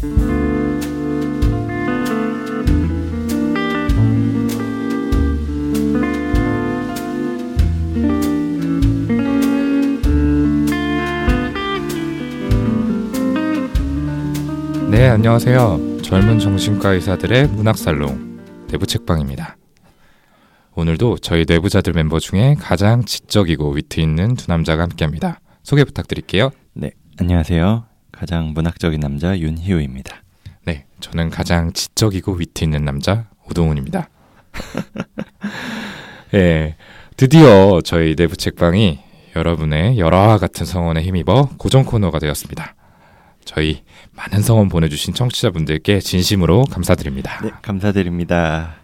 네, 안녕하세요. 젊은 정신과 의사들의 문학살롱 내부 책방입니다. 오늘도 저희 내부자들 멤버 중에 가장 지적이고 위트 있는 두 남자가 함께합니다. 소개 부탁드릴게요. 네, 안녕하세요. 가장 문학적인 남자 윤희우입니다. 네, 저는 가장 지적이고 위트 있는 남자 오동훈입니다. 네, 드디어 저희 내부 책방이 여러분의 열화와 같은 성원에 힘입어 고정 코너가 되었습니다. 저희 많은 성원 보내주신 청취자분들께 진심으로 감사드립니다. 네, 감사드립니다.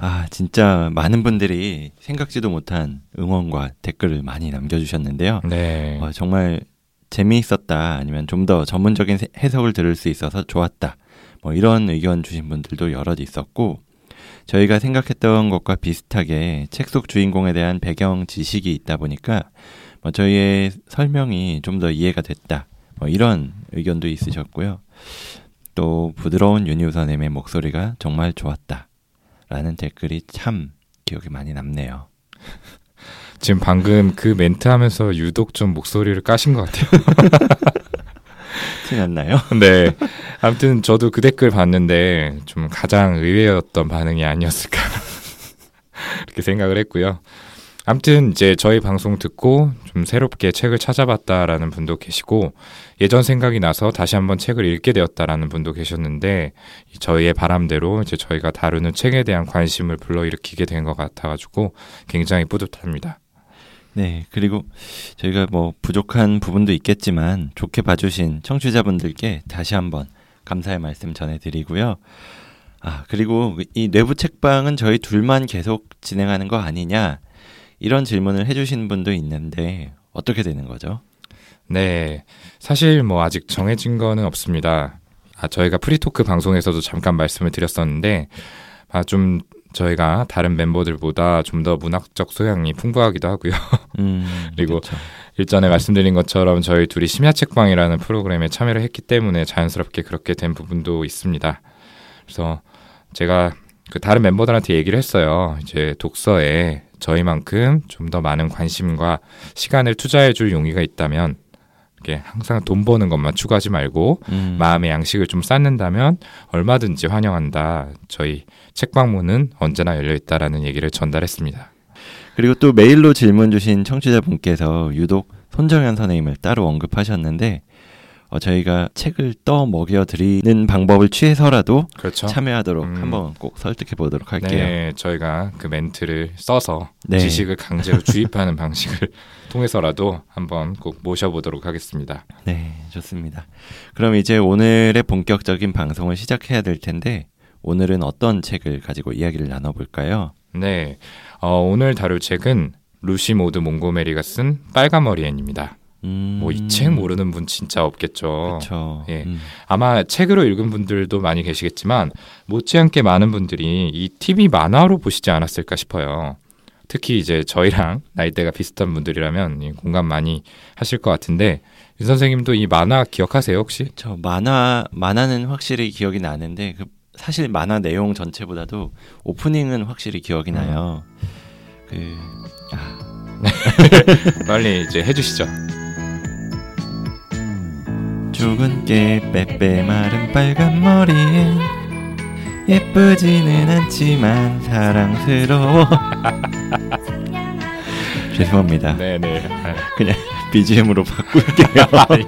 아, 진짜 많은 분들이 생각지도 못한 응원과 댓글을 많이 남겨주셨는데요. 네. 어, 정말 재미있었다, 아니면 좀 더 전문적인 해석을 들을 수 있어서 좋았다. 뭐 이런 의견 주신 분들도 여럿 있었고, 저희가 생각했던 것과 비슷하게 책 속 주인공에 대한 배경 지식이 있다 보니까, 뭐 저희의 설명이 좀 더 이해가 됐다. 뭐 이런 의견도 있으셨고요. 또 부드러운 윤희우 선생님의 목소리가 정말 좋았다. 라는 댓글이 참 기억에 많이 남네요. 지금 방금 그 멘트 하면서 유독 좀 목소리를 까신 것 같아요. 티 났나요? 네. 아무튼 저도 그 댓글 봤는데 좀 가장 의외였던 반응이 아니었을까. 이렇게 생각을 했고요. 아무튼 이제 저희 방송 듣고 좀 새롭게 책을 찾아봤다라는 분도 계시고 예전 생각이 나서 다시 한번 책을 읽게 되었다라는 분도 계셨는데 저희의 바람대로 이제 저희가 다루는 책에 대한 관심을 불러일으키게 된 것 같아가지고 굉장히 뿌듯합니다. 네, 그리고 저희가 뭐 부족한 부분도 있겠지만 좋게 봐주신 청취자분들께 다시 한번 감사의 말씀 전해드리고요. 아, 그리고 이 내부 책방은 저희 둘만 계속 진행하는 거 아니냐 이런 질문을 해주신 분도 있는데 어떻게 되는 거죠? 네, 사실 뭐 아직 정해진 거는 없습니다. 아, 저희가 free talk 방송에서도 잠깐 말씀을 드렸었는데 아, 좀 저희가 다른 멤버들보다 좀 더 문학적 소양이 풍부하기도 하고요. 음, 그리고 그렇죠. 일전에 말씀드린 것처럼 저희 둘이 심야책방이라는 프로그램에 참여를 했기 때문에 자연스럽게 그렇게 된 부분도 있습니다. 그래서 제가 그 다른 멤버들한테 얘기를 했어요. 이제 독서에 저희만큼 좀 더 많은 관심과 시간을 투자해 줄 용의가 있다면 이게 항상 돈 버는 것만 추구하지 말고 음, 마음의 양식을 좀 쌓는다면 얼마든지 환영한다. 저희 책방문은 언제나 열려 있다라는 얘기를 전달했습니다. 그리고 또 메일로 질문 주신 청취자분께서 유독 손정현 선생님을 따로 언급하셨는데 어, 저희가 책을 떠 먹여 드리는 방법을 취해서라도 그렇죠. 참여하도록 음. 한번 꼭 설득해 보도록 할게요. 네, 저희가 그 멘트를 써서 네. 지식을 강제로 주입하는 방식을 통해서라도 한번 꼭 모셔보도록 하겠습니다. 네, 좋습니다. 그럼 이제 오늘의 본격적인 방송을 시작해야 될 텐데 오늘은 어떤 책을 가지고 이야기를 나눠볼까요? 네, 어, 오늘 다룰 책은 루시 모드 몽고메리가 쓴 빨간 머리 앤입니다. 음, 뭐이 책 모르는 분 진짜 없겠죠. 그렇죠. 예. 음, 아마 책으로 읽은 분들도 많이 계시겠지만 못지않게 많은 분들이 이 TV 만화로 보시지 않았을까 싶어요. 특히 이제 저희랑 나이대가 비슷한 분들이라면 이 공감 많이 하실 것 같은데 윤 선생님도 이 만화 기억하세요 혹시? 저 만화 만화는 확실히 기억이 나는데 그 사실 만화 내용 전체보다도 오프닝은 확실히 기억이 나요. 그 아, 빨리 이제 해주시죠. 죽은 게 빼빼 마른 빨간 머리엔 예쁘지는 않지만 사랑스러워. 죄송합니다. 네네. 아, 그냥 BGM으로 바꿀게요.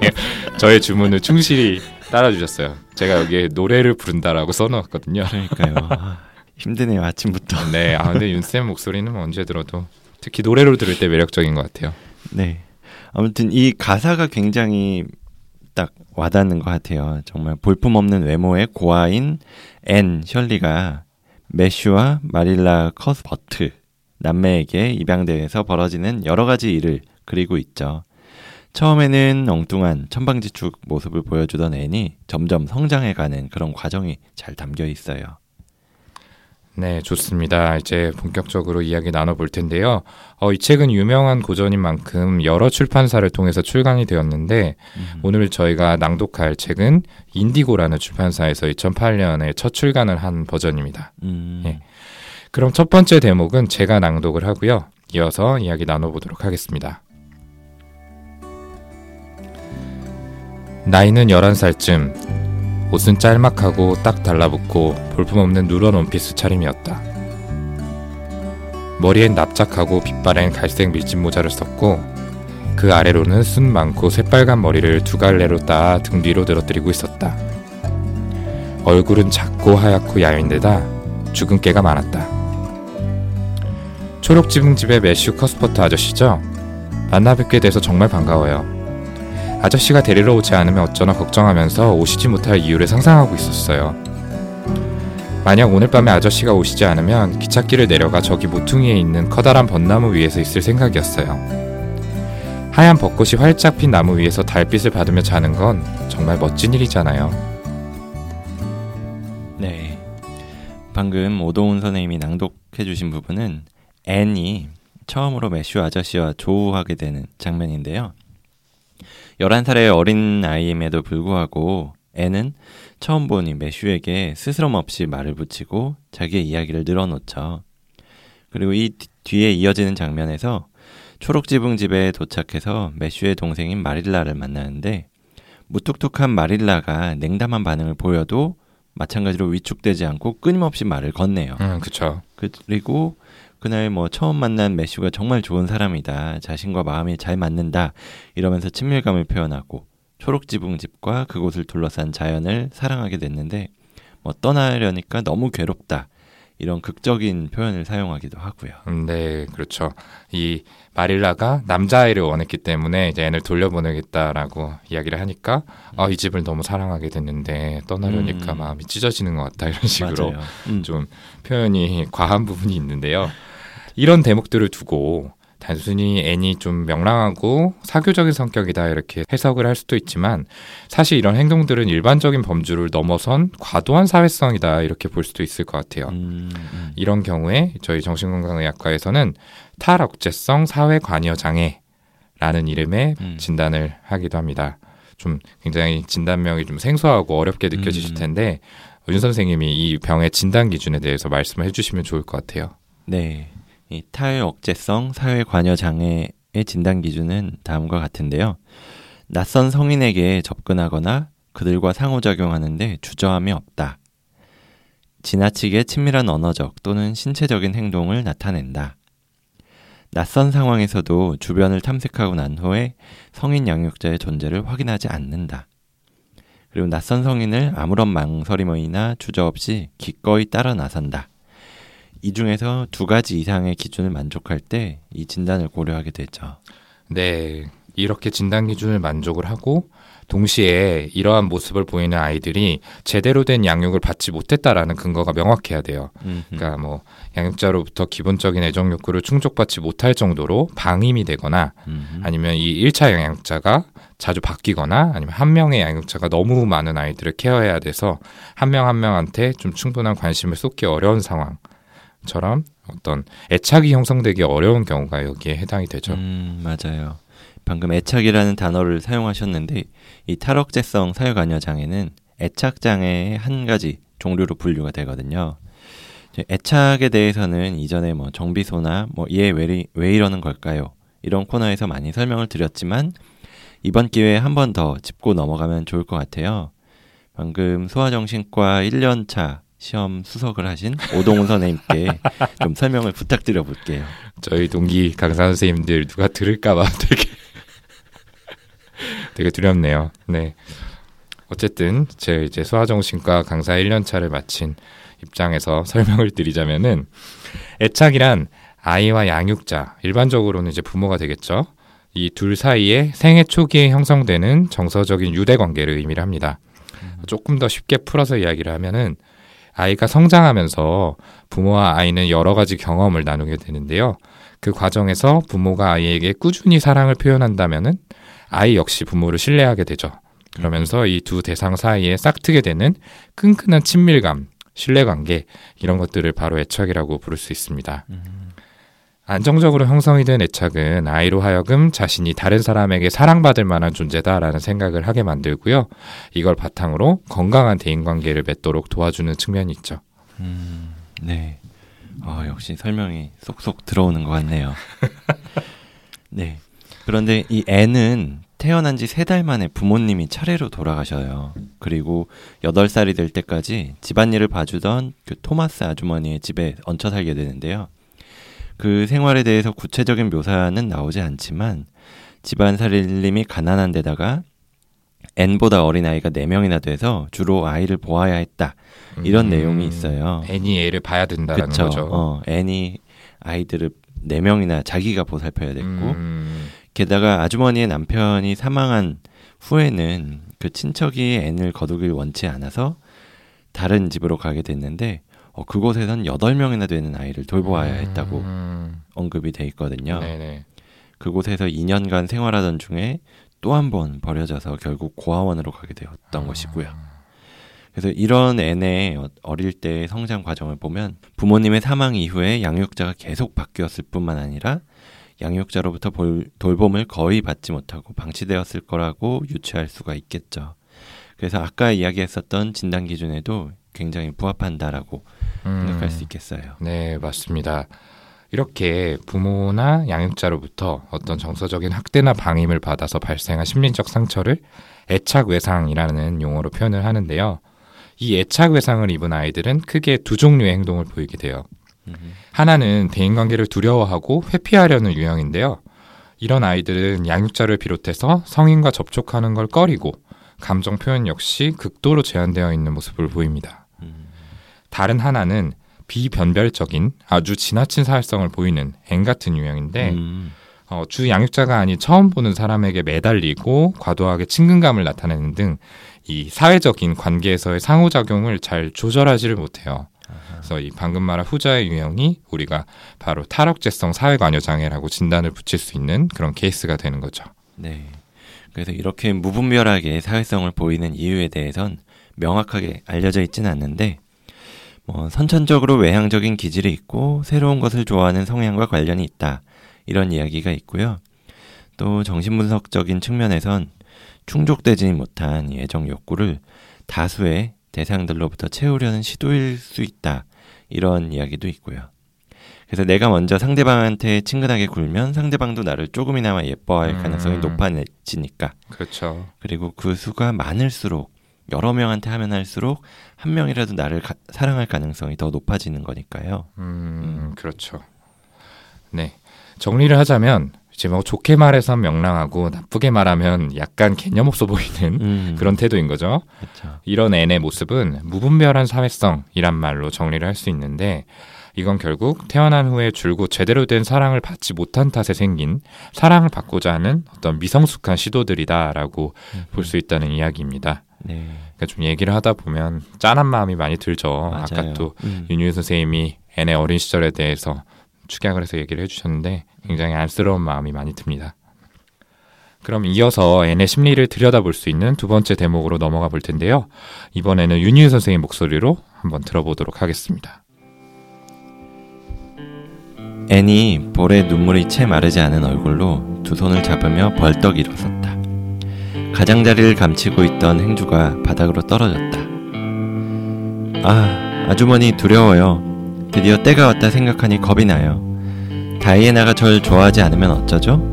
저의 주문을 충실히 따라주셨어요. 제가 여기에 노래를 부른다라고 써놓았거든요. 그러니까요. 아, 힘드네요 아침부터. 네, 아 근데 윤쌤 목소리는 뭐 언제 들어도 특히 노래로 들을 때 매력적인 것 같아요. 네. 아무튼 이 가사가 굉장히 딱 와닿는 것 같아요. 정말 볼품없는 외모의 고아인 앤 셜리가 매슈와 마릴라 커스버트 남매에게 입양돼서 벌어지는 여러 가지 일을 그리고 있죠. 처음에는 엉뚱한 천방지축 모습을 보여주던 앤이 점점 성장해가는 그런 과정이 잘 담겨 있어요. 네, 좋습니다. 이제 본격적으로 이야기 나눠볼 텐데요. 어, 이 책은 유명한 고전인 만큼 여러 출판사를 통해서 출간이 되었는데, 음. 오늘 저희가 낭독할 책은 인디고라는 출판사에서 2008년에 첫 출간을 한 버전입니다. 음. 예. 그럼 첫 번째 대목은 제가 낭독을 하고요. 이어서 이야기 나눠보도록 하겠습니다. 나이는 11살쯤 옷은 짤막하고 딱 달라붙고 볼품없는 누런 원피스 차림이었다. 머리엔 납작하고 빛바랜 갈색 밀짚 모자를 썼고 그 아래로는 숱 많고 새빨간 머리를 두 갈래로 땋아 등 뒤로 늘어뜨리고 있었다. 얼굴은 작고 하얗고 야윈데다 주근깨가 많았다. 초록지붕집의 매슈 커스버트 아저씨죠? 만나 뵙게 돼서 정말 반가워요. 아저씨가 데리러 오지 않으면 어쩌나 걱정하면서 오시지 못할 이유를 상상하고 있었어요. 만약 오늘 밤에 아저씨가 오시지 않으면 기찻길을 내려가 저기 모퉁이에 있는 커다란 벚나무 위에서 있을 생각이었어요. 하얀 벚꽃이 활짝 핀 나무 위에서 달빛을 받으며 자는 건 정말 멋진 일이잖아요. 네. 방금 오도훈 선생님이 낭독해 주신 부분은 앤이 처음으로 매슈 아저씨와 조우하게 되는 장면인데요. 11살의 어린 아이임에도 불구하고 애는 처음 보니 매슈에게 스스럼 없이 말을 붙이고 자기의 이야기를 늘어놓죠. 그리고 이 뒤에 이어지는 장면에서 초록지붕 집에 도착해서 매슈의 동생인 마릴라를 만나는데 무뚝뚝한 마릴라가 냉담한 반응을 보여도 마찬가지로 위축되지 않고 끊임없이 말을 건네요. 음, 그렇죠. 그리고 그날 뭐 처음 만난 매슈가 정말 좋은 사람이다. 자신과 마음이 잘 맞는다. 이러면서 친밀감을 표현하고 초록지붕 집과 그곳을 둘러싼 자연을 사랑하게 됐는데 뭐 떠나려니까 너무 괴롭다. 이런 극적인 표현을 사용하기도 하고요. 음, 네, 그렇죠. 이 마릴라가 남자아이를 원했기 때문에 이제 애를 돌려보내겠다라고 이야기를 하니까 어, 이 집을 너무 사랑하게 됐는데 떠나려니까 음. 마음이 찢어지는 것 같다 이런 식으로 음. 좀 표현이 과한 부분이 있는데요. 이런 대목들을 두고 단순히 애니 좀 명랑하고 사교적인 성격이다 이렇게 해석을 할 수도 있지만 사실 이런 행동들은 일반적인 범주를 넘어선 과도한 사회성이다 이렇게 볼 수도 있을 것 같아요. 음, 음. 이런 경우에 저희 정신건강의학과에서는 탈억제성 사회관여 장애라는 이름의 음. 진단을 하기도 합니다. 좀 굉장히 진단명이 좀 생소하고 어렵게 느껴지실 음. 텐데 윤 선생님이 이 병의 진단 기준에 대해서 말씀을 해주시면 좋을 것 같아요. 네. 이 탈억제성 사회 관여 장애의 진단 기준은 다음과 같은데요. 낯선 성인에게 접근하거나 그들과 상호작용하는데 주저함이 없다. 지나치게 친밀한 언어적 또는 신체적인 행동을 나타낸다. 낯선 상황에서도 주변을 탐색하고 난 후에 성인 양육자의 존재를 확인하지 않는다. 그리고 낯선 성인을 아무런 망설임이나 주저 없이 기꺼이 따라 나선다. 이 중에서 두 가지 이상의 기준을 만족할 때 이 진단을 고려하게 되죠. 네. 이렇게 진단 기준을 만족을 하고 동시에 이러한 모습을 보이는 아이들이 제대로 된 양육을 받지 못했다라는 근거가 명확해야 돼요. 음흠. 그러니까 뭐 양육자로부터 기본적인 애정 욕구를 충족받지 못할 정도로 방임이 되거나 음흠. 아니면 이 1차 양육자가 자주 바뀌거나 아니면 한 명의 양육자가 너무 많은 아이들을 케어해야 돼서 한 명한 한 명한테 좀 충분한 관심을 쏟기 어려운 상황. 처럼 어떤 애착이 형성되기 어려운 경우가 여기에 해당이 되죠. 음, 맞아요. 방금 애착이라는 단어를 사용하셨는데 이 탈억제성 사회관여 장애는 애착 장애의 한 가지 종류로 분류가 되거든요. 애착에 대해서는 이전에 뭐 정비소나 뭐 얘 왜 왜 이러는 걸까요? 이런 코너에서 많이 설명을 드렸지만 이번 기회에 한 번 더 짚고 넘어가면 좋을 것 같아요. 방금 소아정신과 1년 차 시험 수석을 하신 오동훈 선생님께 좀 설명을 부탁드려 볼게요. 저희 동기 강사 선생님들 누가 들을까봐 되게 되게 두렵네요. 네. 어쨌든 제 이제 소아정신과 강사 1년 차를 마친 입장에서 설명을 드리자면은 애착이란 아이와 양육자, 일반적으로는 이제 부모가 되겠죠. 이 둘 사이에 생애 초기에 형성되는 정서적인 유대 관계를 의미를 합니다. 음. 조금 더 쉽게 풀어서 이야기를 하면은 아이가 성장하면서 부모와 아이는 여러 가지 경험을 나누게 되는데요. 그 과정에서 부모가 아이에게 꾸준히 사랑을 표현한다면은 아이 역시 부모를 신뢰하게 되죠. 그러면서 이 두 대상 사이에 싹트게 되는 끈끈한 친밀감, 신뢰관계 이런 것들을 바로 애착이라고 부를 수 있습니다. 음. 안정적으로 형성이 된 애착은 아이로 하여금 자신이 다른 사람에게 사랑받을 만한 존재다라는 생각을 하게 만들고요. 이걸 바탕으로 건강한 대인관계를 맺도록 도와주는 측면이 있죠. 음, 네. 어, 역시 설명이 쏙쏙 들어오는 것 같네요. 네. 그런데 이 애는 태어난 지 세 달 만에 부모님이 차례로 돌아가셔요. 그리고 여덟 살이 될 때까지 집안일을 봐주던 그 토마스 아주머니의 집에 얹혀 살게 되는데요. 그 생활에 대해서 구체적인 묘사는 나오지 않지만 집안 살림이 가난한 데다가 N보다 어린 아이가 4명이나 돼서 주로 아이를 보아야 했다. 이런 음, 내용이 있어요. 애니 애를 봐야 된다는. 거죠. 어, N이 아이들을 4명이나 자기가 보살펴야 됐고 음, 게다가 아주머니의 남편이 사망한 후에는 그 친척이 N을 거두길 원치 않아서 다른 집으로 가게 됐는데 어, 그곳에선 8명이나 되는 아이를 돌보아야 했다고 음, 언급이 돼 있거든요. 네네. 그곳에서 2년간 생활하던 중에 또 한 번 버려져서 결국 고아원으로 가게 되었던 아. 것이고요. 그래서 이런 애의 어- 어릴 때의 성장 과정을 보면 부모님의 사망 이후에 양육자가 계속 바뀌었을 뿐만 아니라 양육자로부터 볼- 돌봄을 거의 받지 못하고 방치되었을 거라고 유추할 수가 있겠죠. 그래서 아까 이야기했었던 진단 기준에도 굉장히 부합한다라고 생각할 음, 수 있겠어요. 네, 맞습니다. 이렇게 부모나 양육자로부터 어떤 정서적인 학대나 방임을 받아서 발생한 심리적 상처를 애착 외상이라는 용어로 표현을 하는데요. 이 애착 외상을 입은 아이들은 크게 두 종류의 행동을 보이게 돼요. 음, 하나는 대인관계를 두려워하고 회피하려는 유형인데요. 이런 아이들은 양육자를 비롯해서 성인과 접촉하는 걸 꺼리고 감정 표현 역시 극도로 제한되어 있는 모습을 보입니다. 음, 다른 하나는 비변별적인 아주 지나친 사회성을 보이는 앵 같은 유형인데 음, 어, 주 양육자가 아닌 처음 보는 사람에게 매달리고 과도하게 친근감을 나타내는 등 이 사회적인 관계에서의 상호작용을 잘 조절하지를 못해요. 그래서 이 방금 말한 후자의 유형이 우리가 바로 탈억제성 사회관여 장애라고 진단을 붙일 수 있는 그런 케이스가 되는 거죠. 네. 그래서 이렇게 무분별하게 사회성을 보이는 이유에 대해선 명확하게 알려져 있지는 않는데 뭐 선천적으로 외향적인 기질이 있고 새로운 것을 좋아하는 성향과 관련이 있다. 이런 이야기가 있고요. 또 정신분석적인 측면에선 충족되지 못한 이 애정 욕구를 다수의 대상들로부터 채우려는 시도일 수 있다. 이런 이야기도 있고요. 그래서 내가 먼저 상대방한테 친근하게 굴면 상대방도 나를 조금이나마 예뻐할 음. 가능성이 높아지니까. 그렇죠. 그리고 그 수가 많을수록 여러 명한테 하면 할수록 한 명이라도 나를 가- 사랑할 가능성이 더 높아지는 거니까요. 음, 그렇죠. 네. 정리를 하자면 이제 뭐 좋게 말해서 명랑하고 나쁘게 말하면 약간 개념 없어 보이는 음, 그런 태도인 거죠. 그렇죠. 이런 N의 모습은 무분별한 사회성이란 말로 정리를 할 수 있는데 이건 결국 태어난 후에 줄곧 제대로 된 사랑을 받지 못한 탓에 생긴 사랑을 받고자 하는 어떤 미성숙한 시도들이다라고 볼수 있다는 이야기입니다. 네, 그러니까 좀 얘기를 하다 보면 짠한 마음이 많이 들죠. 맞아요. 아까 또 음, 윤유 선생님이 N의 어린 시절에 대해서 축약을 해서 얘기를 해주셨는데 굉장히 안쓰러운 마음이 많이 듭니다. 그럼 이어서 N의 심리를 들여다볼 수 있는 두 번째 대목으로 넘어가 볼 텐데요. 이번에는 윤유 선생님 목소리로 한번 들어보도록 하겠습니다. 애니 볼에 눈물이 채 마르지 않은 얼굴로 두 손을 잡으며 벌떡 일어섰다. 가장자리를 감추고 있던 행주가 바닥으로 떨어졌다. 아, 아주머니 두려워요. 드디어 때가 왔다 생각하니 겁이 나요. 다이애나가 절 좋아하지 않으면 어쩌죠?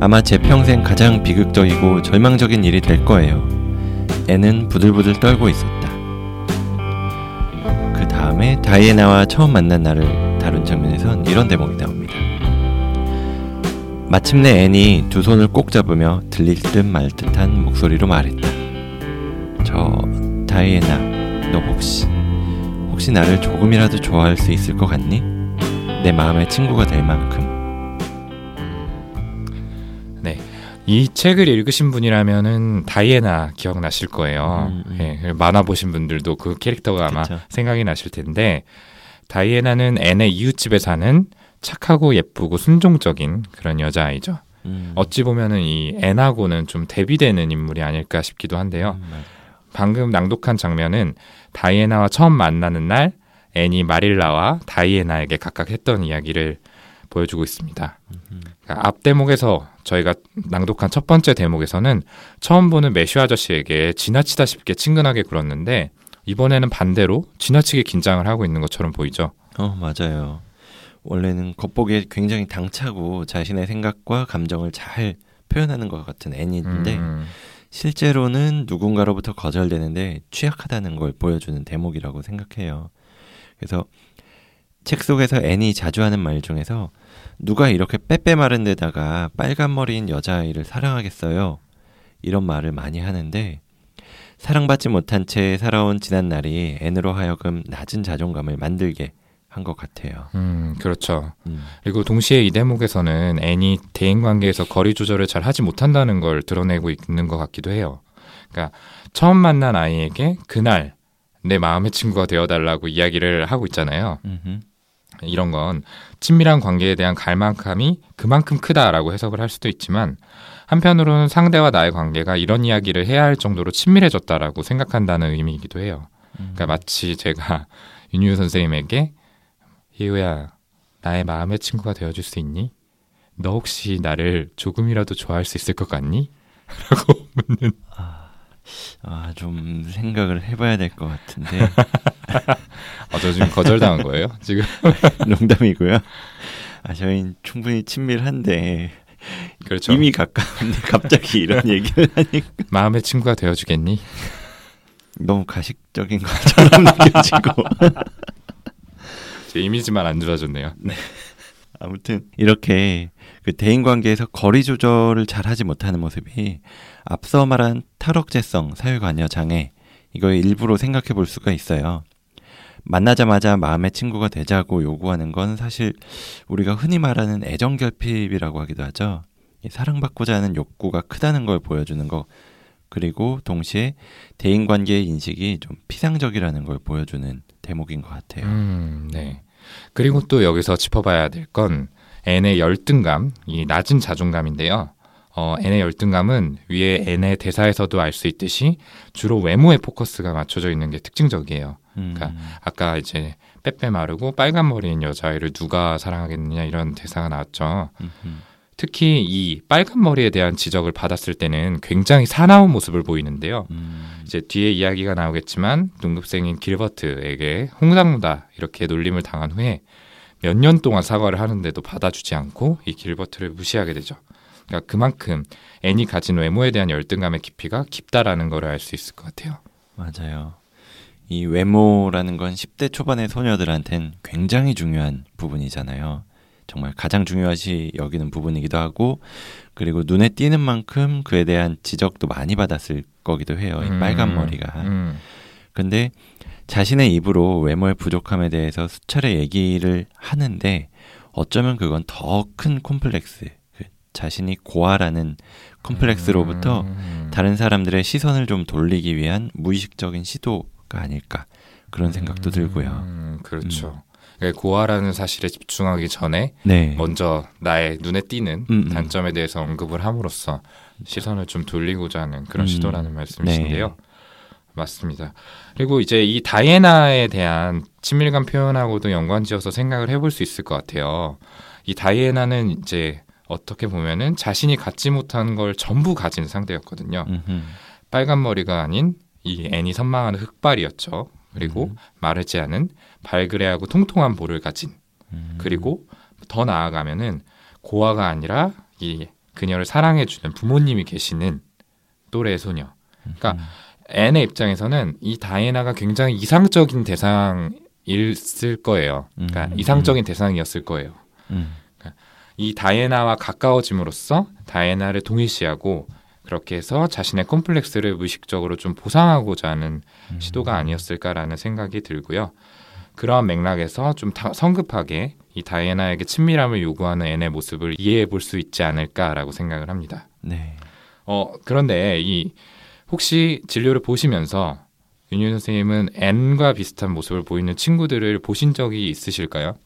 아마 제 평생 가장 비극적이고 절망적인 일이 될 거예요. 애는 부들부들 떨고 있었다. 그 다음에 다이애나와 처음 만난 날을 다룬 장면에선 이런 대목이 나옵니다. 마침내 앤이 두 손을 꼭 잡으며 들릴 듯 말 듯한 목소리로 말했다. 저 다이애나, 너 혹시 혹시 나를 조금이라도 좋아할 수 있을 것 같니? 내 마음의 친구가 될 만큼. 네. 이 책을 읽으신 분이라면은 다이애나 기억나실 거예요. 음, 음. 예, 만화 보신 분들도 그 캐릭터가 아마 그쵸. 생각이 나실 텐데 다이애나는 앤의 이웃집에 사는 착하고 예쁘고 순종적인 그런 여자아이죠. 음, 어찌 보면은 이 앤하고는 좀 대비되는 인물이 아닐까 싶기도 한데요. 음. 방금 낭독한 장면은 다이애나와 처음 만나는 날 애니 마릴라와 다이애나에게 각각 했던 이야기를 보여주고 있습니다. 그러니까 앞 대목에서 저희가 낭독한 첫 번째 대목에서는 처음 보는 매슈 아저씨에게 지나치다 싶게 친근하게 굴었는데 이번에는 반대로 지나치게 긴장을 하고 있는 것처럼 보이죠. 어, 맞아요. 원래는 겉보기에 굉장히 당차고 자신의 생각과 감정을 잘 표현하는 것 같은 애니인데 음, 실제로는 누군가로부터 거절되는데 취약하다는 걸 보여주는 대목이라고 생각해요. 그래서 책 속에서 애니 자주 하는 말 중에서 누가 이렇게 빼빼 마른 데다가 빨간 머리인 여자아이를 사랑하겠어요? 이런 말을 많이 하는데 사랑받지 못한 채 살아온 지난 날이 N으로 하여금 낮은 자존감을 만들게 한것 같아요. 음, 그렇죠. 음. 그리고 동시에 이 대목에서는 애니 대인 관계에서 거리 조절을 잘 하지 못한다는 걸 드러내고 있는 것 같기도 해요. 그러니까 처음 만난 아이에게 그날 내 마음의 친구가 되어달라고 이야기를 하고 있잖아요. 음흠. 이런 건 친밀한 관계에 대한 갈망감이 그만큼 크다라고 해석을 할 수도 있지만 한편으로는 상대와 나의 관계가 이런 이야기를 해야 할 정도로 친밀해졌다라고 생각한다는 의미이기도 해요. 그러니까 마치 제가 윤유 선생님에게 희우야 나의 마음의 친구가 되어줄 수 있니? 너 혹시 나를 조금이라도 좋아할 수 있을 것 같니? 라고 묻는 아, 좀 생각을 해봐야 될 것 같은데 아, 저 지금 거절당한 거예요? 지금 농담이고요. 아, 저희는 충분히 친밀한데 그렇죠. 이미 가까운데 갑자기 이런 얘기를 하니까 마음의 친구가 되어주겠니? 너무 가식적인 것처럼 느껴지고 제 이미지만 안 좋아졌네요. 아무튼 이렇게 그 대인 관계에서 거리 조절을 잘 하지 못하는 모습이 앞서 말한 탈억제성 사회관여 장애 이거의 일부로 생각해 볼 수가 있어요. 만나자마자 마음의 친구가 되자고 요구하는 건 사실 우리가 흔히 말하는 애정 결핍이라고 하기도 하죠. 이 사랑받고자 하는 욕구가 크다는 걸 보여주는 거 그리고 동시에 대인관계의 인식이 좀 피상적이라는 걸 보여주는 대목인 것 같아요. 음, 네. 그리고 또 여기서 짚어봐야 될 건 N의 열등감, 이 낮은 자존감인데요. 어, N의 열등감은 위에 N의 대사에서도 알 수 있듯이 주로 외모에 포커스가 맞춰져 있는 게 특징적이에요. 음, 그러니까 아까 이제 빼빼 마르고 빨간 머리인 여자아이를 누가 사랑하겠느냐 이런 대사가 나왔죠. 음, 음. 특히 이 빨간 머리에 대한 지적을 받았을 때는 굉장히 사나운 모습을 보이는데요. 음, 이제 뒤에 이야기가 나오겠지만 농급생인 길버트에게 홍당무다 이렇게 놀림을 당한 후에 몇 년 동안 사과를 하는데도 받아주지 않고 이 길버트를 무시하게 되죠. 그러니까 그만큼 애니 가진 외모에 대한 열등감의 깊이가 깊다라는 걸 알 수 있을 것 같아요. 맞아요. 이 외모라는 건 10대 초반의 소녀들한텐 굉장히 중요한 부분이잖아요. 정말 가장 중요하시 여기는 부분이기도 하고 그리고 눈에 띄는 만큼 그에 대한 지적도 많이 받았을 거기도 해요. 이 빨간 음, 머리가. 음, 근데 자신의 입으로 외모의 부족함에 대해서 수차례 얘기를 하는데 어쩌면 그건 더 큰 콤플렉스, 그 자신이 고아라는 콤플렉스로부터 음, 다른 사람들의 시선을 좀 돌리기 위한 무의식적인 시도가 아닐까 그런 생각도 들고요. 음, 그렇죠. 그러니까 고아라는 사실에 집중하기 전에 네. 먼저 나의 눈에 띄는 음, 음. 단점에 대해서 언급을 함으로써 시선을 좀 돌리고자 하는 그런 음. 시도라는 말씀이신데요. 네. 맞습니다. 그리고 이제 이 다이애나에 대한 친밀감 표현하고도 연관지어서 생각을 해볼 수 있을 것 같아요. 이 다이애나는 이제 어떻게 보면은 자신이 갖지 못한 걸 전부 가진 상대였거든요. 음흠. 빨간 머리가 아닌 이 애니 선망하는 흑발이었죠. 그리고 음. 마르지 않은 발그레하고 통통한 볼을 가진 음. 그리고 더 나아가면은 고아가 아니라 이 그녀를 사랑해주는 부모님이 계시는 또래의 소녀. 그러니까 음. 앤의 입장에서는 이 다이애나가 굉장히 이상적인 대상일을 거예요. 그러니까 음, 이상적인 대상이었을 거예요. 음. 이 다이애나와 가까워짐으로써 다이애나를 동일시하고 그렇게 해서 자신의 콤플렉스를 무의식적으로 좀 보상하고자 하는 음. 시도가 아니었을까라는 생각이 들고요. 그러한 맥락에서 좀 다- 성급하게 이 다이애나에게 친밀함을 요구하는 앤의 모습을 이해해 볼 수 있지 않을까라고 생각을 합니다. 네. 어, 그런데 이 혹시 진료를 보시면서 윤유 선생님은 앤과 비슷한 모습을 보이는 친구들을 보신 적이 있으실까요?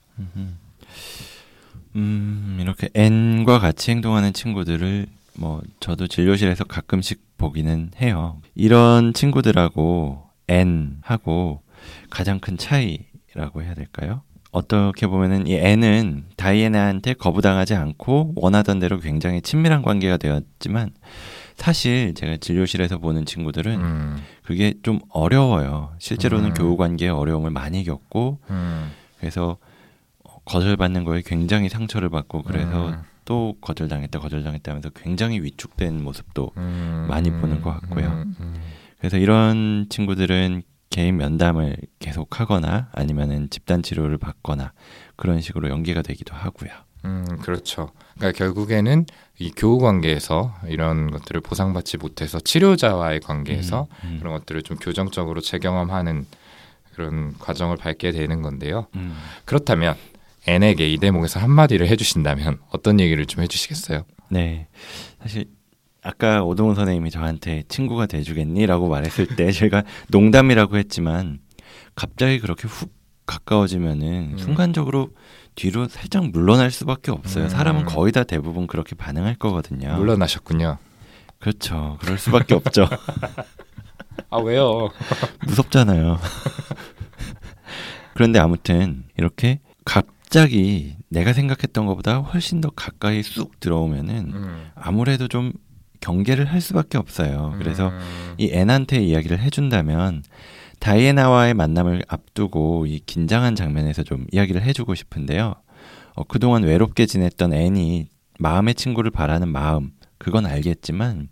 음, 이렇게 N과 같이 행동하는 친구들을 뭐 저도 진료실에서 가끔씩 보기는 해요. 이런 친구들하고 N하고 가장 큰 차이라고 해야 될까요? 어떻게 보면은 이 N은 다이애나한테 거부당하지 않고 원하던 대로 굉장히 친밀한 관계가 되었지만 사실 제가 진료실에서 보는 친구들은 음, 그게 좀 어려워요. 실제로는 음. 교우 관계에 어려움을 많이 겪고 음, 그래서 거절받는 거에 굉장히 상처를 받고 그래서 음, 또 거절당했다 거절당했다 하면서 굉장히 위축된 모습도 음, 많이 보는 것 같고요. 음, 음. 그래서 이런 친구들은 개인 면담을 계속 하거나 아니면은 집단 치료를 받거나 그런 식으로 연계가 되기도 하고요. 음, 그렇죠. 그러니까 결국에는 이 교우 관계에서 이런 것들을 보상받지 못해서 치료자와의 관계에서 음, 음, 그런 것들을 좀 교정적으로 재경험하는 그런 과정을 밟게 되는 건데요. 음. 그렇다면 N에게 이 대목에서 한마디를 해주신다면 어떤 얘기를 좀 해주시겠어요? 네. 사실 아까 오동훈 선생님이 저한테 친구가 돼주겠니 라고 말했을 때 제가 농담이라고 했지만 갑자기 그렇게 훅 가까워지면은 음. 순간적으로 뒤로 살짝 물러날 수밖에 없어요. 음. 사람은 거의 다 대부분 그렇게 반응할 거거든요. 물러나셨군요. 그렇죠. 그럴 수밖에 없죠. 아 왜요? 무섭잖아요. 그런데 아무튼 이렇게 갑 자기 내가 생각했던 것보다 훨씬 더 가까이 쑥 들어오면은 음, 아무래도 좀 경계를 할 수밖에 없어요. 그래서 음, 이 앤한테 이야기를 해준다면 다이애나와의 만남을 앞두고 이 긴장한 장면에서 좀 이야기를 해주고 싶은데요. 어, 그동안 외롭게 지냈던 앤이 마음의 친구를 바라는 마음 그건 알겠지만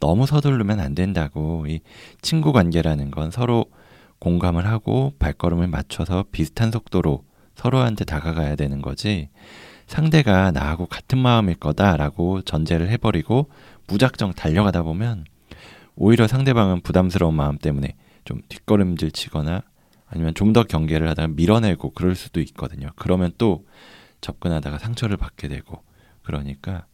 너무 서두르면 안 된다고 이 친구 관계라는 건 서로 공감을 하고 발걸음을 맞춰서 비슷한 속도로 서로한테 다가가야 되는 거지 상대가 나하고 같은 마음일 거다라고 전제를 해버리고 무작정 달려가다 보면 오히려 상대방은 부담스러운 마음 때문에 좀 뒷걸음질 치거나 아니면 좀 더 경계를 하다가 밀어내고 그럴 수도 있거든요. 그러면 또 접근하다가 상처를 받게 되고 그러니까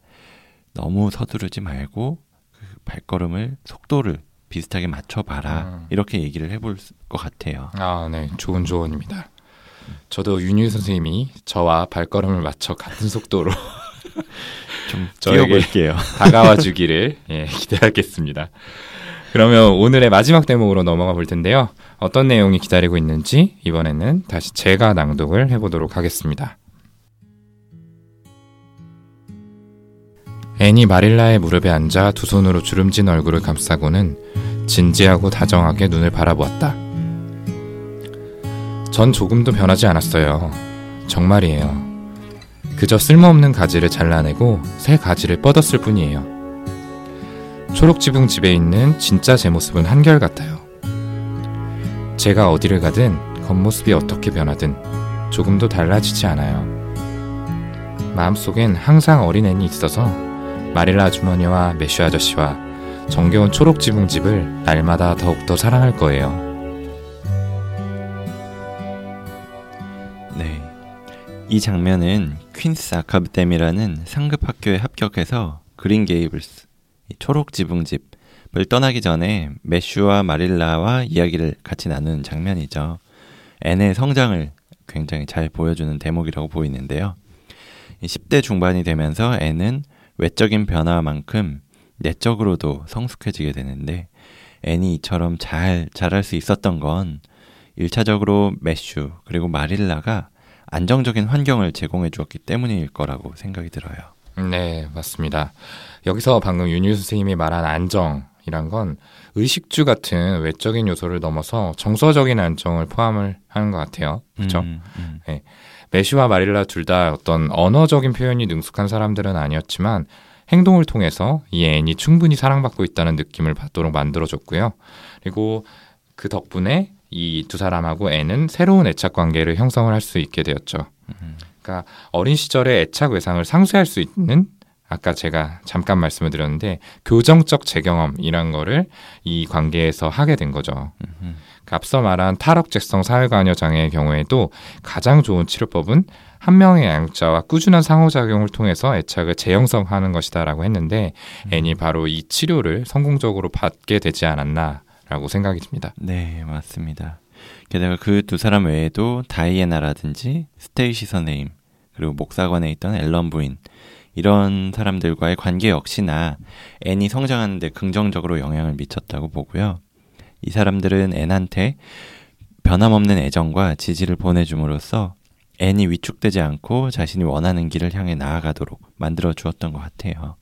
너무 서두르지 말고 그 발걸음을 속도를 비슷하게 맞춰봐라 음. 이렇게 얘기를 해볼 것 같아요. 아, 네, 좋은 조언입니다. 저도 윤유 선생님이 저와 발걸음을 맞춰 같은 속도로 좀 뛰어볼게요. 다가와 주기를 예, 기대하겠습니다. 그러면 오늘의 마지막 대목으로 넘어가 볼 텐데요. 어떤 내용이 기다리고 있는지 이번에는 다시 제가 낭독을 해보도록 하겠습니다. 애니 마릴라의 무릎에 앉아 두 손으로 주름진 얼굴을 감싸고는 진지하고 다정하게 눈을 바라보았다. 전 조금도 변하지 않았어요. 정말이에요. 그저 쓸모없는 가지를 잘라내고 새 가지를 뻗었을 뿐이에요. 초록지붕 집에 있는 진짜 제 모습은 한결같아요. 제가 어디를 가든 겉모습이 어떻게 변하든 조금도 달라지지 않아요. 마음속엔 항상 어린 앤이 있어서 마릴라 아주머니와 매슈 아저씨와 정겨운 초록지붕 집을 날마다 더욱더 사랑할 거예요. 이 장면은 퀸스 아카데미라는 상급 학교에 합격해서 그린 게이블스 이 초록 지붕집을 떠나기 전에 매슈와 마릴라와 이야기를 같이 나누는 장면이죠. 앤의 성장을 굉장히 잘 보여주는 대목이라고 보이는데요. 이 10대 중반이 되면서 앤은 외적인 변화만큼 내적으로도 성숙해지게 되는데 앤이 이처럼 잘 자랄 수 있었던 건 1차적으로 매슈 그리고 마릴라가 안정적인 환경을 제공해 주었기 때문일 거라고 생각이 들어요. 네, 맞습니다. 여기서 방금 윤유 선생님이 말한 안정이란 건 의식주 같은 외적인 요소를 넘어서 정서적인 안정을 포함을 하는 것 같아요. 그렇죠? 음, 음. 메시와 마릴라 둘 다 어떤 언어적인 표현이 능숙한 사람들은 아니었지만 행동을 통해서 이 앤이 충분히 사랑받고 있다는 느낌을 받도록 만들어줬고요. 그리고 그 덕분에 이 두 사람하고 앤은 새로운 애착 관계를 형성을 할 수 있게 되었죠. 음. 그러니까 어린 시절의 애착 외상을 상쇄할 수 있는 아까 제가 잠깐 말씀을 드렸는데 교정적 재경험이란 거를 이 관계에서 하게 된 거죠. 음. 그 앞서 말한 탈억제성 사회관여 장애의 경우에도 가장 좋은 치료법은 한 명의 양육자와 꾸준한 상호작용을 통해서 애착을 재형성하는 것이다라고 했는데 음. 애니 바로 이 치료를 성공적으로 받게 되지 않았나 라고 생각이 듭니다. 네, 맞습니다. 게다가 그 두 사람 외에도 다이애나라든지 스테이시 선생님 그리고 목사관에 있던 앨런 부인 이런 사람들과의 관계 역시나 N이 성장하는데 긍정적으로 영향을 미쳤다고 보고요. 이 사람들은 N한테 변함없는 애정과 지지를 보내줌으로써 N이 위축되지 않고 자신이 원하는 길을 향해 나아가도록 만들어 주었던 것 같아요.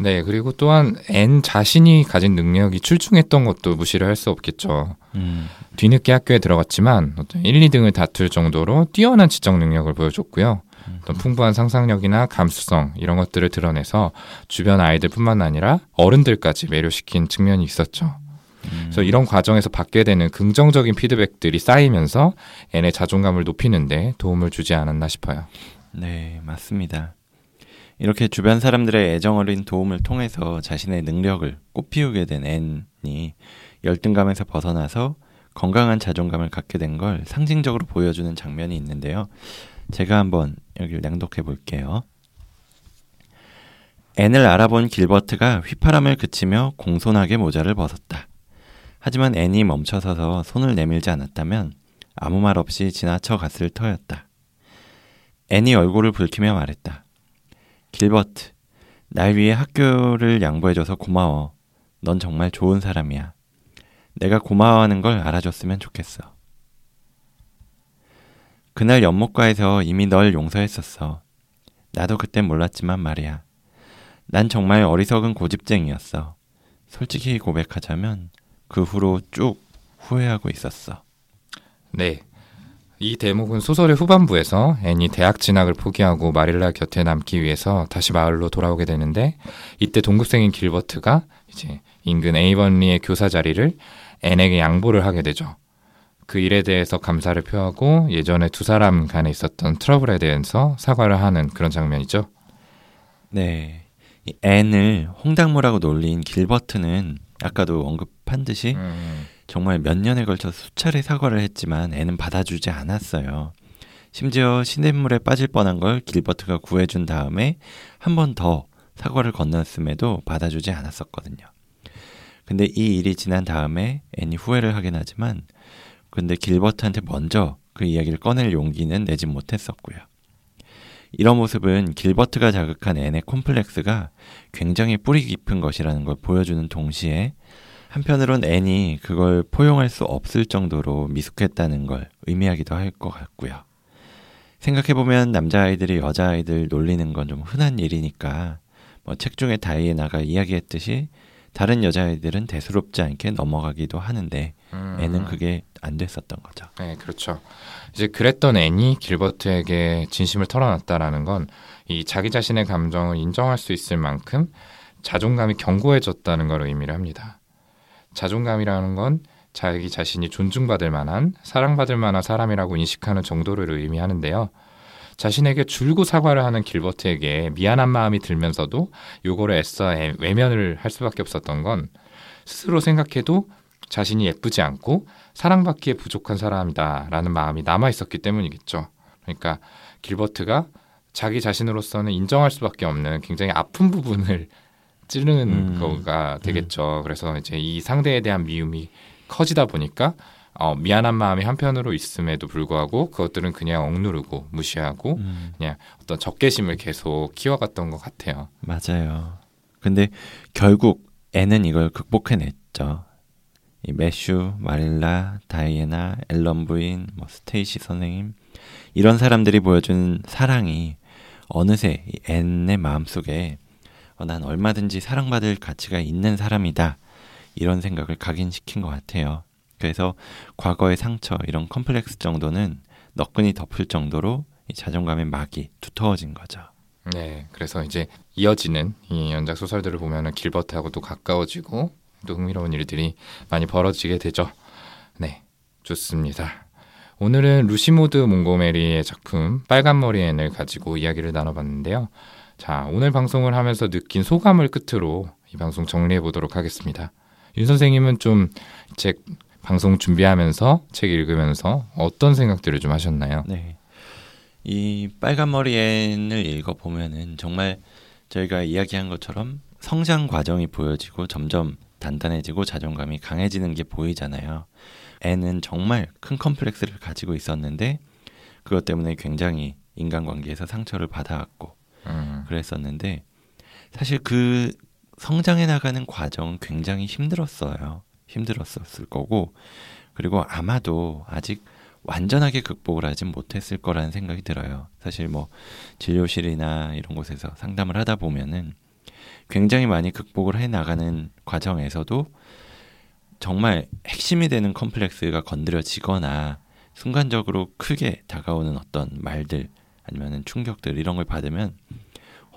네, 그리고 또한 N 자신이 가진 능력이 출중했던 것도 무시를 할 수 없겠죠. 음, 뒤늦게 학교에 들어갔지만 어떤 1, 2등을 다툴 정도로 뛰어난 지적 능력을 보여줬고요. 어떤 풍부한 상상력이나 감수성 이런 것들을 드러내서 주변 아이들뿐만 아니라 어른들까지 매료시킨 측면이 있었죠. 그래서 이런 과정에서 받게 되는 긍정적인 피드백들이 쌓이면서 N의 자존감을 높이는데 도움을 주지 않았나 싶어요. 네, 맞습니다. 이렇게 주변 사람들의 애정 어린 도움을 통해서 자신의 능력을 꽃피우게 된 N이 열등감에서 벗어나서 건강한 자존감을 갖게 된 걸 상징적으로 보여주는 장면이 있는데요. 제가 한번 여기를 낭독해 볼게요. N을 알아본 길버트가 휘파람을 그치며 공손하게 모자를 벗었다. 하지만 N이 멈춰서서 손을 내밀지 않았다면 아무 말 없이 지나쳐 갔을 터였다. N이 얼굴을 붉히며 말했다. 길버트, 날 위해 학교를 양보해줘서 고마워. 넌 정말 좋은 사람이야. 내가 고마워하는 걸 알아줬으면 좋겠어. 그날 연못가에서 이미 널 용서했었어. 나도 그땐 몰랐지만 말이야. 난 정말 어리석은 고집쟁이였어. 솔직히 고백하자면 그 후로 쭉 후회하고 있었어. 네. 이 대목은 소설의 후반부에서 앤이 대학 진학을 포기하고 마릴라 곁에 남기 위해서 다시 마을로 돌아오게 되는데 이때 동급생인 길버트가 이제 인근 에이번리의 교사 자리를 앤에게 양보를 하게 되죠. 그 일에 대해서 감사를 표하고 예전에 두 사람 간에 있었던 트러블에 대해서 사과를 하는 그런 장면이죠. 네. 이 앤을 홍당무라고 놀린 길버트는 아까도 언급한 듯이 음, 정말 몇 년에 걸쳐 수차례 사과를 했지만 애는 받아주지 않았어요. 심지어 시냇물에 빠질 뻔한 걸 길버트가 구해준 다음에 한 번 더 사과를 건넜음에도 받아주지 않았었거든요. 근데 이 일이 지난 다음에 앤이 후회를 하긴 하지만 근데 길버트한테 먼저 그 이야기를 꺼낼 용기는 내지 못했었고요. 이런 모습은 길버트가 자극한 앤의 콤플렉스가 굉장히 뿌리 깊은 것이라는 걸 보여주는 동시에 한편으론 앤이 그걸 포용할 수 없을 정도로 미숙했다는 걸 의미하기도 할 것 같고요. 생각해보면 남자아이들이 여자아이들 놀리는 건 좀 흔한 일이니까 뭐 책 중에 다이애나가 이야기했듯이 다른 여자아이들은 대수롭지 않게 넘어가기도 하는데 음. 애는 그게 안 됐었던 거죠. 네, 그렇죠. 이제 그랬던 앤이 길버트에게 진심을 털어놨다라는 건 이 자기 자신의 감정을 인정할 수 있을 만큼 자존감이 견고해졌다는 걸 의미를 합니다. 자존감이라는 건 자기 자신이 존중받을 만한, 사랑받을 만한 사람이라고 인식하는 정도를 의미하는데요. 자신에게 줄고 사과를 하는 길버트에게 미안한 마음이 들면서도 요거를 애써 애- 외면을 할 수밖에 없었던 건 스스로 생각해도 자신이 예쁘지 않고 사랑받기에 부족한 사람이다라는 마음이 남아 있었기 때문이겠죠. 그러니까 길버트가 자기 자신으로서는 인정할 수밖에 없는 굉장히 아픈 부분을 찌르는 음. 거가 되겠죠. 그래서 이제 이 상대에 대한 미움이 커지다 보니까 어, 미안한 마음이 한편으로 있음에도 불구하고 그것들은 그냥 억누르고 무시하고 음, 그냥 어떤 적개심을 계속 키워갔던 것 같아요. 맞아요. 근데 결국 애는 이걸 극복해냈죠. 이 매슈, 마릴라, 다이애나, 앨런 부인, 뭐 스테이시 선생님 이런 사람들이 보여준 사랑이 어느새 이 앤의 마음속에 어, 난 얼마든지 사랑받을 가치가 있는 사람이다 이런 생각을 각인시킨 것 같아요. 그래서 과거의 상처 이런 컴플렉스 정도는 너끈히 덮을 정도로 이 자존감의 막이 두터워진 거죠. 네, 그래서 이제 이어지는 이 연작 소설들을 보면은 길버트하고도 가까워지고 또 흥미로운 일들이 많이 벌어지게 되죠. 네, 좋습니다. 오늘은 루시모드 몽고메리의 작품 빨간 머리 앤을 가지고 이야기를 나눠봤는데요. 자, 오늘 방송을 하면서 느낀 소감을 끝으로 이 방송 정리해 보도록 하겠습니다. 윤 선생님은 좀 책 방송 준비하면서 책 읽으면서 어떤 생각들을 좀 하셨나요? 네. 이 빨간 머리 앤을 읽어 보면은 정말 저희가 이야기한 것처럼 성장 과정이 보여지고 점점 단단해지고 자존감이 강해지는 게 보이잖아요. 앤은 정말 큰 컴플렉스를 가지고 있었는데 그것 때문에 굉장히 인간관계에서 상처를 받아왔고 음. 그랬었는데 사실 그 성장해 나가는 과정 굉장히 힘들었어요. 힘들었었을 거고 그리고 아마도 아직 완전하게 극복을 하진 못했을 거라는 생각이 들어요. 사실 뭐 진료실이나 이런 곳에서 상담을 하다 보면은 굉장히 많이 극복을 해 나가는 과정에서도 정말 핵심이 되는 컴플렉스가 건드려지거나 순간적으로 크게 다가오는 어떤 말들 아니면은 충격들 이런 걸 받으면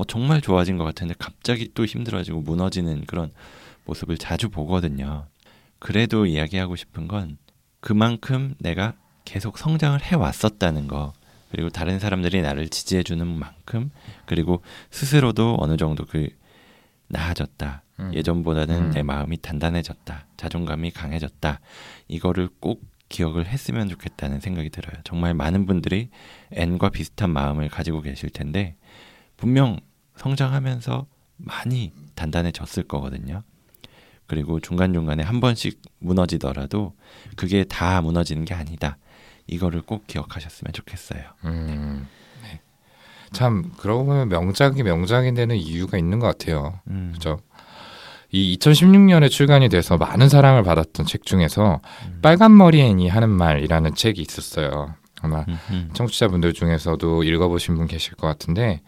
어, 정말 좋아진 것 같은데 갑자기 또 힘들어지고 무너지는 그런 모습을 자주 보거든요. 그래도 이야기하고 싶은 건 그만큼 내가 계속 성장을 해왔었다는 거, 그리고 다른 사람들이 나를 지지해주는 만큼, 그리고 스스로도 어느 정도 그 나아졌다. 음. 예전보다는 음. 내 마음이 단단해졌다. 자존감이 강해졌다. 이거를 꼭 기억을 했으면 좋겠다는 생각이 들어요. 정말 많은 분들이 N과 비슷한 마음을 가지고 계실 텐데, 분명 성장하면서 많이 단단해졌을 거거든요. 그리고 중간중간에 한 번씩 무너지더라도 그게 다 무너지는 게 아니다. 이거를 꼭 기억하셨으면 좋겠어요. 음. 네. 참 그러고 보면 명작이 명작이 되는 이유가 있는 것 같아요. 음, 그죠? 이 2016년에 출간이 돼서 많은 사랑을 받았던 책 중에서 음. 빨간 머리 애니 하는 말이라는 책이 있었어요. 아마 음, 음. 청취자분들 중에서도 읽어보신 분 계실 것 같은데,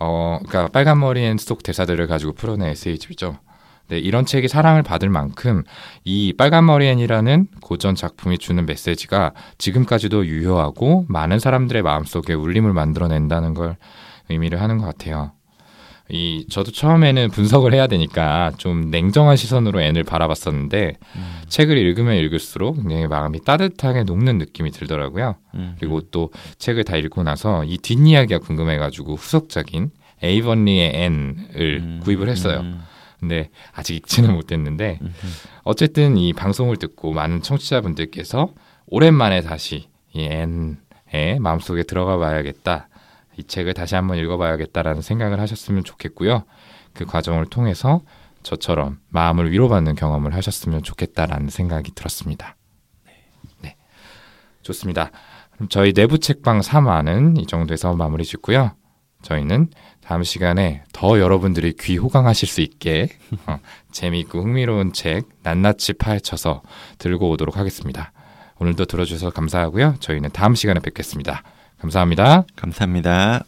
어, 그러니까 빨간 머리 앤속 대사들을 가지고 풀어낸 에세이집이죠. 네, 이런 책이 사랑을 받을 만큼 이 빨간 머리 앤이라는 고전 작품이 주는 메시지가 지금까지도 유효하고 많은 사람들의 마음속에 울림을 만들어낸다는 걸 의미를 하는 것 같아요. 이 저도 처음에는 분석을 해야 되니까 좀 냉정한 시선으로 앤을 바라봤었는데 음, 책을 읽으면 읽을수록 내 마음이 따뜻하게 녹는 느낌이 들더라고요. 음, 그리고 또 책을 다 읽고 나서 이 뒷이야기가 궁금해가지고 후속작인 에이번리의 앤을 음, 구입을 했어요. 음, 근데 아직 읽지는 못했는데. 어쨌든 이 방송을 듣고 많은 청취자분들께서 오랜만에 다시 이 앤의 마음속에 들어가 봐야겠다. 이 책을 다시 한번 읽어봐야겠다라는 생각을 하셨으면 좋겠고요. 그 과정을 통해서 저처럼 마음을 위로받는 경험을 하셨으면 좋겠다라는 생각이 들었습니다. 네. 좋습니다. 그럼 저희 내부 책방 3화는 이 정도에서 마무리 짓고요. 저희는 다음 시간에 더 여러분들이 귀 호강하실 수 있게 어, 재미있고 흥미로운 책 낱낱이 파헤쳐서 들고 오도록 하겠습니다. 오늘도 들어주셔서 감사하고요. 저희는 다음 시간에 뵙겠습니다. 감사합니다. 감사합니다.